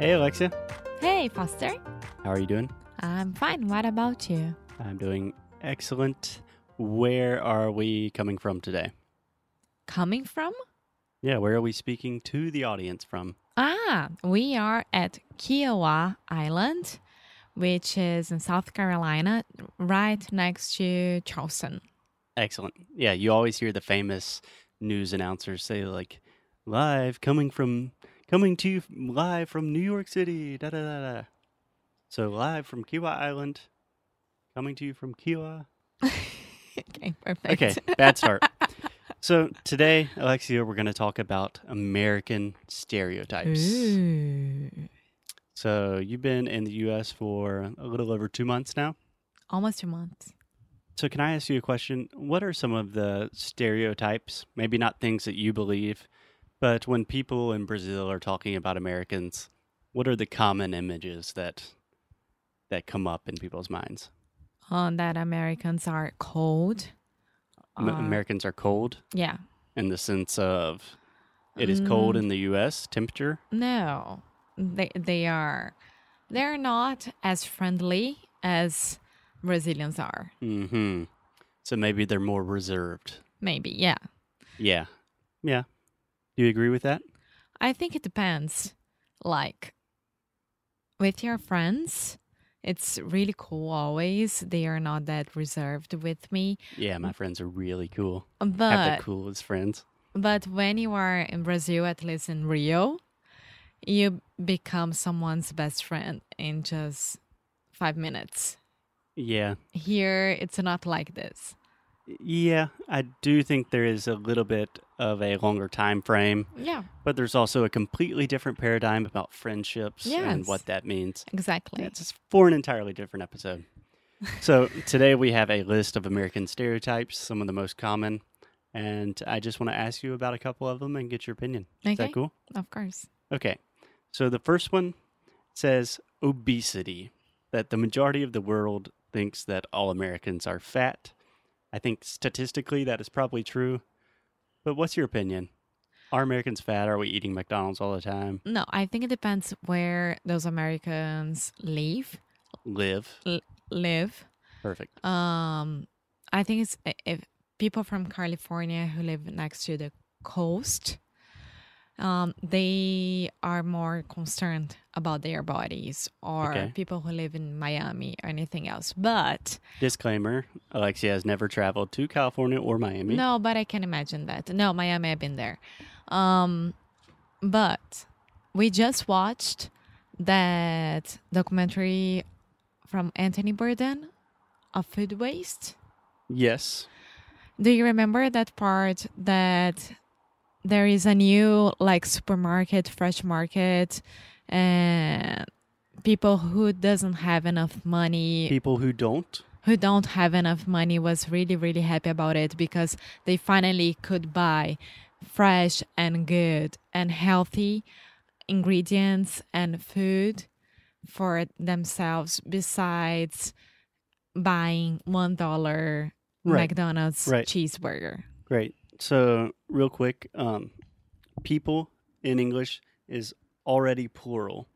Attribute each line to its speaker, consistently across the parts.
Speaker 1: Hey, Alexia.
Speaker 2: Hey, Foster.
Speaker 1: How are you doing?
Speaker 2: I'm fine. What about you?
Speaker 1: I'm doing excellent. Where are we coming from today?
Speaker 2: Coming from?
Speaker 1: Yeah, where are we speaking to the audience from?
Speaker 2: Ah, we are at Kiawah Island, which is in South Carolina, right next to Charleston.
Speaker 1: Excellent. Yeah, you always hear the famous news announcers say like live coming from coming to you live from New York City. Da da da da. So live from Kiawah Island, coming to you from Kiawah.
Speaker 2: okay, perfect.
Speaker 1: Okay, bad start. so today, Alexia, we're going to talk about American stereotypes.
Speaker 2: Ooh.
Speaker 1: So you've been in the U.S. for a little over two months now.
Speaker 2: Almost two months.
Speaker 1: So can I ask you a question? What are some of the stereotypes? Maybe not things that you believe, but when people in Brazil are talking about Americans, what are the common images that that come up in people's minds?
Speaker 2: Uh, that Americans are cold. Uh,
Speaker 1: Americans are cold
Speaker 2: yeah.
Speaker 1: in the sense of it is cold
Speaker 2: Mm.
Speaker 1: in the U.S. temperature.
Speaker 2: No, they they are they're not as friendly as Brazilians are.
Speaker 1: hmm So maybe they're more reserved.
Speaker 2: Maybe, yeah.
Speaker 1: Yeah, yeah. Do you agree with that?
Speaker 2: I think it depends. Like with your friends, it's really cool always. They are not that reserved with me.
Speaker 1: Yeah, my friends are really cool. Have
Speaker 2: But
Speaker 1: the coolest friends.
Speaker 2: but when you are in Brazil, at least in Rio, you become someone's best friend in just five minutes.
Speaker 1: Yeah,
Speaker 2: Here it's not like this.
Speaker 1: Yeah, I do think there is a little bit of a longer time frame,
Speaker 2: Yeah,
Speaker 1: but there's also a completely different paradigm about friendships and what that means.
Speaker 2: exactly.
Speaker 1: That's just for an entirely different episode. so today we have a list of American stereotypes, some of the most common, and I just want to ask you about a couple of them and get your opinion. Is that cool?
Speaker 2: Of course.
Speaker 1: Okay. So the first one says obesity, that the majority of the world thinks that all Americans are fat. I think statistically that is probably true. But what's your opinion? Are Americans fat? Are we eating McDonald's all the time?
Speaker 2: No, I think it depends where those Americans live.
Speaker 1: Live.
Speaker 2: Live.
Speaker 1: Perfect.
Speaker 2: Um, I think it's if people from California who live next to the coast, um, they are more concerned about their bodies, or
Speaker 1: Okay.
Speaker 2: people who live in Miami or anything else. But
Speaker 1: Disclaimer Alexia has never traveled to California or Miami.
Speaker 2: no, but I can imagine that. No, Miami, I've been there. Um, but we just watched that documentary from Anthony Bourdain of food waste.
Speaker 1: Yes.
Speaker 2: Do you remember that part that there is a new like supermarket, fresh market, and people who doesn't have enough money,
Speaker 1: People who don't.
Speaker 2: who don't have enough money was really really happy about it because they finally could buy fresh and good and healthy ingredients and food for themselves besides buying one dollar
Speaker 1: Right.
Speaker 2: McDonald's
Speaker 1: Right.
Speaker 2: cheeseburger.
Speaker 1: Great. So, real quick, um, people in English is already plural.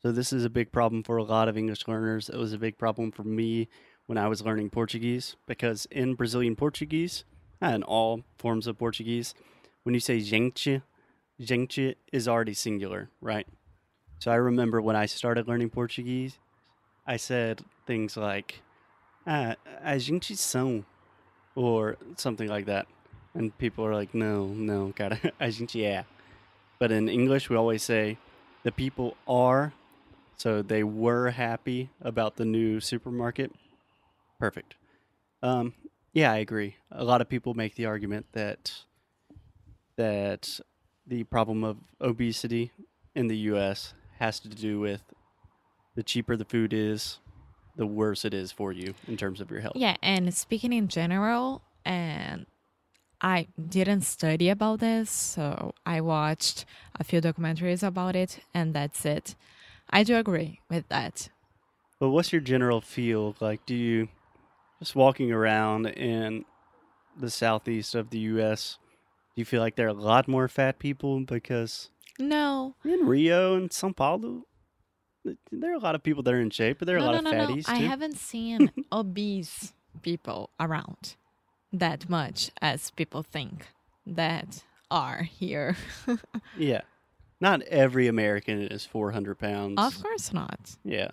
Speaker 1: So, this is a big problem for a lot of English learners. It was a big problem for me when I was learning Portuguese because in Brazilian Portuguese and all forms of Portuguese, when you say gente, gente is already singular, right? So, I remember when I started learning Portuguese, I said things like, ah, a gente são, or something like that. And people are like, no, no, cara, a gente é. But in English, we always say, the people are, so they were happy about the new supermarket. Perfect. Um, yeah, I agree. A lot of people make the argument that that the problem of obesity in the U.S. has to do with the cheaper the food is, the worse it is for you in terms of your health.
Speaker 2: Yeah, and speaking in general, and I didn't study about this, so I watched a few documentaries about it, and that's it. I do agree with that.
Speaker 1: But what's your general feel like? Do you just walking around in the southeast of the U.S. Do you feel like there are a lot more fat people because
Speaker 2: No,
Speaker 1: in Rio and São Paulo, there are a lot of people that are in shape, but there are
Speaker 2: no,
Speaker 1: a lot
Speaker 2: no,
Speaker 1: of
Speaker 2: no, no.
Speaker 1: fatties
Speaker 2: I haven't seen obese people around that much as people think that are here.
Speaker 1: Yeah, not every American is 400 pounds.
Speaker 2: of course not.
Speaker 1: Yeah,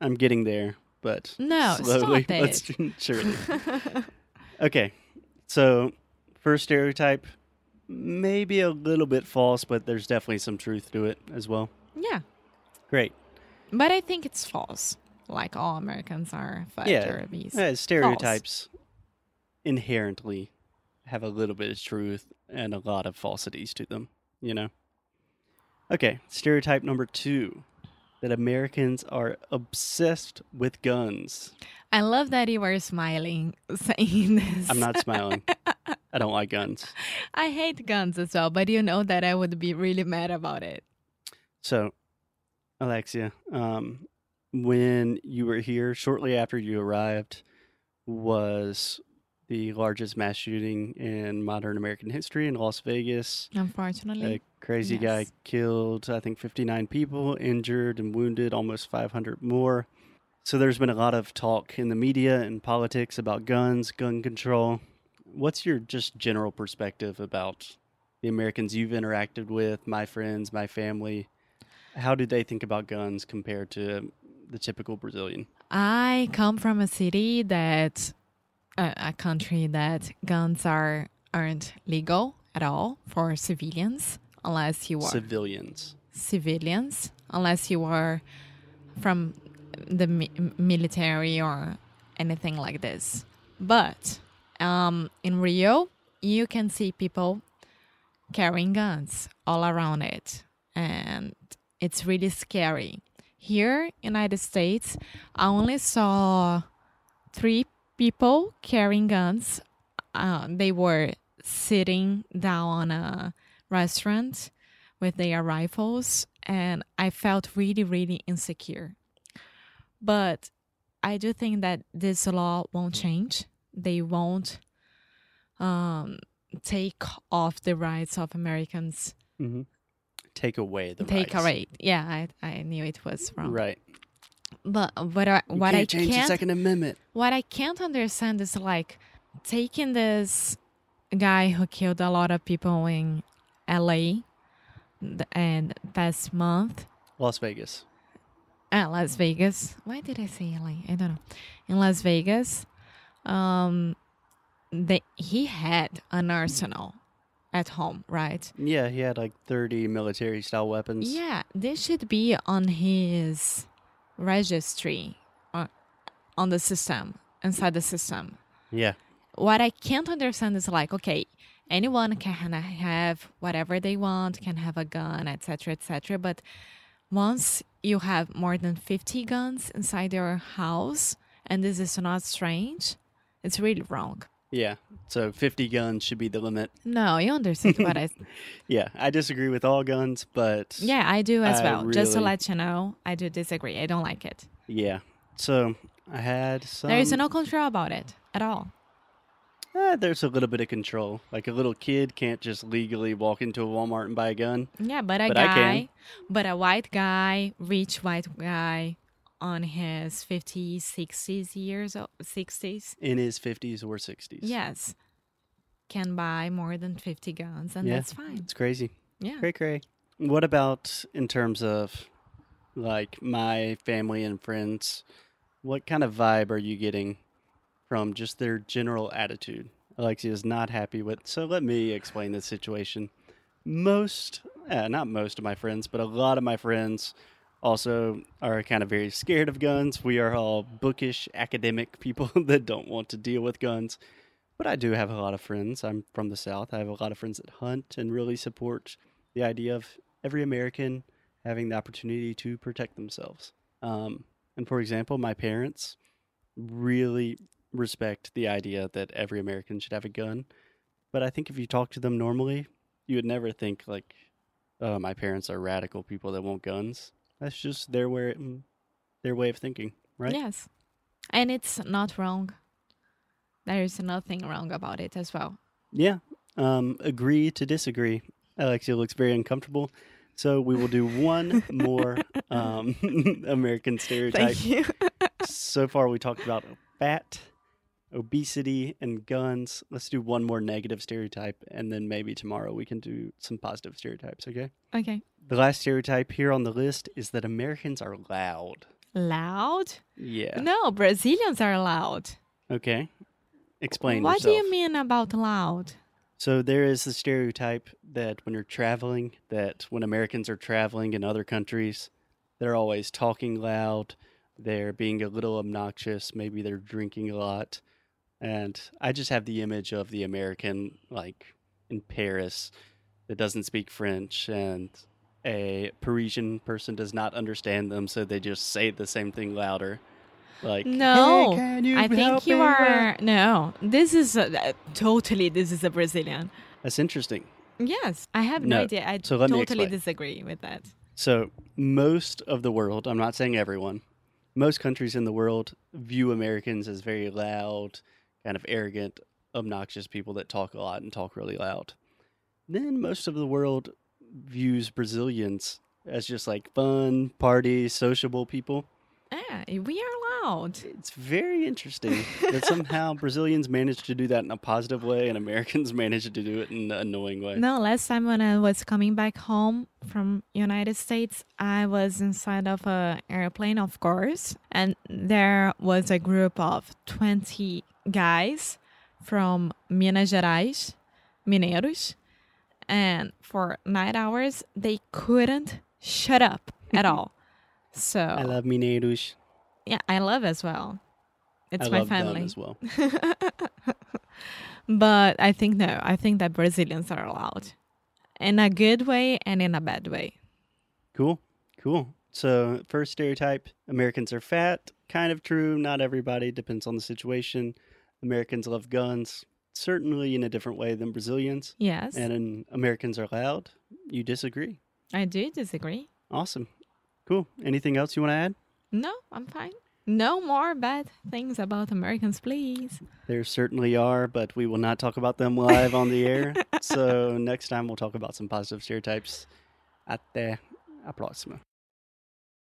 Speaker 1: I'm getting there, but
Speaker 2: No,
Speaker 1: slowly.
Speaker 2: stop
Speaker 1: Let's
Speaker 2: it.
Speaker 1: surely. okay, so first stereotype, maybe a little bit false, but there's definitely some truth to it as well.
Speaker 2: Yeah,
Speaker 1: Great.
Speaker 2: but I think it's false. Like all Americans are fat
Speaker 1: Yeah,
Speaker 2: or obese.
Speaker 1: Uh, stereotypes inherently have a little bit of truth and a lot of falsities to them, you know? Okay, stereotype number two that Americans are obsessed with guns.
Speaker 2: I love that you were smiling saying this.
Speaker 1: I'm not smiling. I don't like guns.
Speaker 2: I hate guns as well, but you know that I would be really mad about it.
Speaker 1: So, Alexia, um, when you were here, shortly after you arrived, was the largest mass shooting in modern American history in Las Vegas.
Speaker 2: Unfortunately.
Speaker 1: A crazy guy killed, I think, 59 people, injured and wounded almost 500 more. So there's been a lot of talk in the media and politics about guns, gun control. What's your just general perspective about the Americans you've interacted with, my friends, my family? How do they think about guns compared to the typical Brazilian?
Speaker 2: I come from a city that, uh, a country that guns are aren't legal at all for civilians unless you are
Speaker 1: Civilians.
Speaker 2: civilians, unless you are from the mi- military or anything like this. But um, in Rio, you can see people carrying guns all around it, and it's really scary. Here, United States, I only saw three people carrying guns. Uh, they were sitting down on a restaurant with their rifles, and I felt really, really insecure. But I do think that this law won't change. They won't um, take off the rights of Americans.
Speaker 1: hmm Take away the rights.
Speaker 2: take
Speaker 1: rights.
Speaker 2: away. Yeah, I, I knew it was wrong.
Speaker 1: Right.
Speaker 2: But what I, what
Speaker 1: can't
Speaker 2: I
Speaker 1: change the
Speaker 2: can't
Speaker 1: Second Amendment.
Speaker 2: what I can't understand is like taking this guy who killed a lot of people in LA and past month
Speaker 1: Las Vegas.
Speaker 2: at Las Vegas. Why did I say LA? I don't know. In Las Vegas, um, they, he had an arsenal at home, right?
Speaker 1: Yeah, he had like 30 military style weapons.
Speaker 2: Yeah, this should be on his registry on, on the system, inside the system.
Speaker 1: Yeah.
Speaker 2: what I can't understand is like, okay, anyone can have whatever they want, can have a gun, etc., etc. But once you have more than fifty guns inside your house, and this is not strange, it's really wrong.
Speaker 1: Yeah. So 50 guns should be the limit.
Speaker 2: No, you understand what I?
Speaker 1: Yeah, I disagree with all guns, but
Speaker 2: Yeah, I do as
Speaker 1: I
Speaker 2: well. Just to let you know, I do disagree. I don't like it.
Speaker 1: yeah. So I had some.
Speaker 2: there is no control about it at all.
Speaker 1: Eh, there's a little bit of control. Like a little kid can't just legally walk into a Walmart and buy a gun.
Speaker 2: Yeah, but a
Speaker 1: But I can.
Speaker 2: guy, but a white guy, rich white guy on his 50s, 60s years, o- 60s,
Speaker 1: in his 50s or 60s.
Speaker 2: yes, can buy more than 50 guns, and
Speaker 1: Yeah.
Speaker 2: that's fine.
Speaker 1: It's crazy.
Speaker 2: Yeah.
Speaker 1: Cray cray. What about in terms of like my family and friends? What kind of vibe are you getting from just their general attitude? Alexia is not happy with. So let me explain the situation. Most, uh, not most of my friends, but a lot of my friends also are kind of very scared of guns. We are all bookish academic people that don't want to deal with guns. But I do have a lot of friends. I'm from the South. I have a lot of friends that hunt and really support the idea of every American having the opportunity to protect themselves. Um, and for example, my parents really respect the idea that every American should have a gun. But I think if you talk to them normally, you would never think like, "Oh, my parents are radical people that want guns." That's just their way, mm, their way of thinking, right?
Speaker 2: Yes. And it's not wrong. There is nothing wrong about it as well.
Speaker 1: Yeah. Um, agree to disagree. Alexia looks very uncomfortable. So we will do one more um, American stereotype.
Speaker 2: Thank you.
Speaker 1: so far, we talked about fat, obesity, and guns. Let's do one more negative stereotype, and then maybe tomorrow we can do some positive stereotypes, okay?
Speaker 2: okay.
Speaker 1: The last stereotype here on the list is that Americans are loud.
Speaker 2: Loud?
Speaker 1: Yeah.
Speaker 2: No, Brazilians are loud.
Speaker 1: Okay. Explain
Speaker 2: what
Speaker 1: yourself.
Speaker 2: do you mean about loud?
Speaker 1: So there is the stereotype that when you're traveling, that when Americans are traveling in other countries, they're always talking loud, they're being a little obnoxious, maybe they're drinking a lot. And I just have the image of the American like in Paris that doesn't speak French and a Parisian person does not understand them, so they just say the same thing louder. Like
Speaker 2: No,
Speaker 1: "Hey,
Speaker 2: I think you
Speaker 1: me with-"
Speaker 2: are. No, this is a, uh, totally. This is a Brazilian.
Speaker 1: That's interesting.
Speaker 2: Yes, I have no,
Speaker 1: No,
Speaker 2: idea. I
Speaker 1: so
Speaker 2: totally disagree with that.
Speaker 1: So, most of the world, I'm not saying everyone, most countries in the world view Americans as very loud, kind of arrogant, obnoxious people that talk a lot and talk really loud. Then most of the world views Brazilians as just like fun, party, sociable people.
Speaker 2: Yeah, we are loud.
Speaker 1: It's very interesting that somehow Brazilians manage to do that in a positive way and Americans manage to do it in an annoying way.
Speaker 2: No, last time when I was coming back home from United States, I was inside of a airplane, of course, and there was a group of 20 guys from Minas Gerais, Mineiros, and for 9 hours they couldn't shut up at all. So,
Speaker 1: I love Mineiros.
Speaker 2: yeah, I love as well. It's
Speaker 1: I
Speaker 2: my
Speaker 1: love them
Speaker 2: family.
Speaker 1: as well.
Speaker 2: But I think no, I think that Brazilians are loud in a good way and in a bad way.
Speaker 1: Cool. Cool. So, first stereotype Americans are fat. Kind of true. Not everybody. Depends on the situation. Americans love guns. Certainly in a different way than Brazilians.
Speaker 2: Yes,
Speaker 1: And in Americans are loud. You disagree.
Speaker 2: I do disagree.
Speaker 1: Awesome. Cool. Anything else you want to add?
Speaker 2: No, I'm fine. No more bad things about Americans, please.
Speaker 1: There certainly are, but we will not talk about them live on the air. So, next time we'll talk about some positive stereotypes. Até a próxima.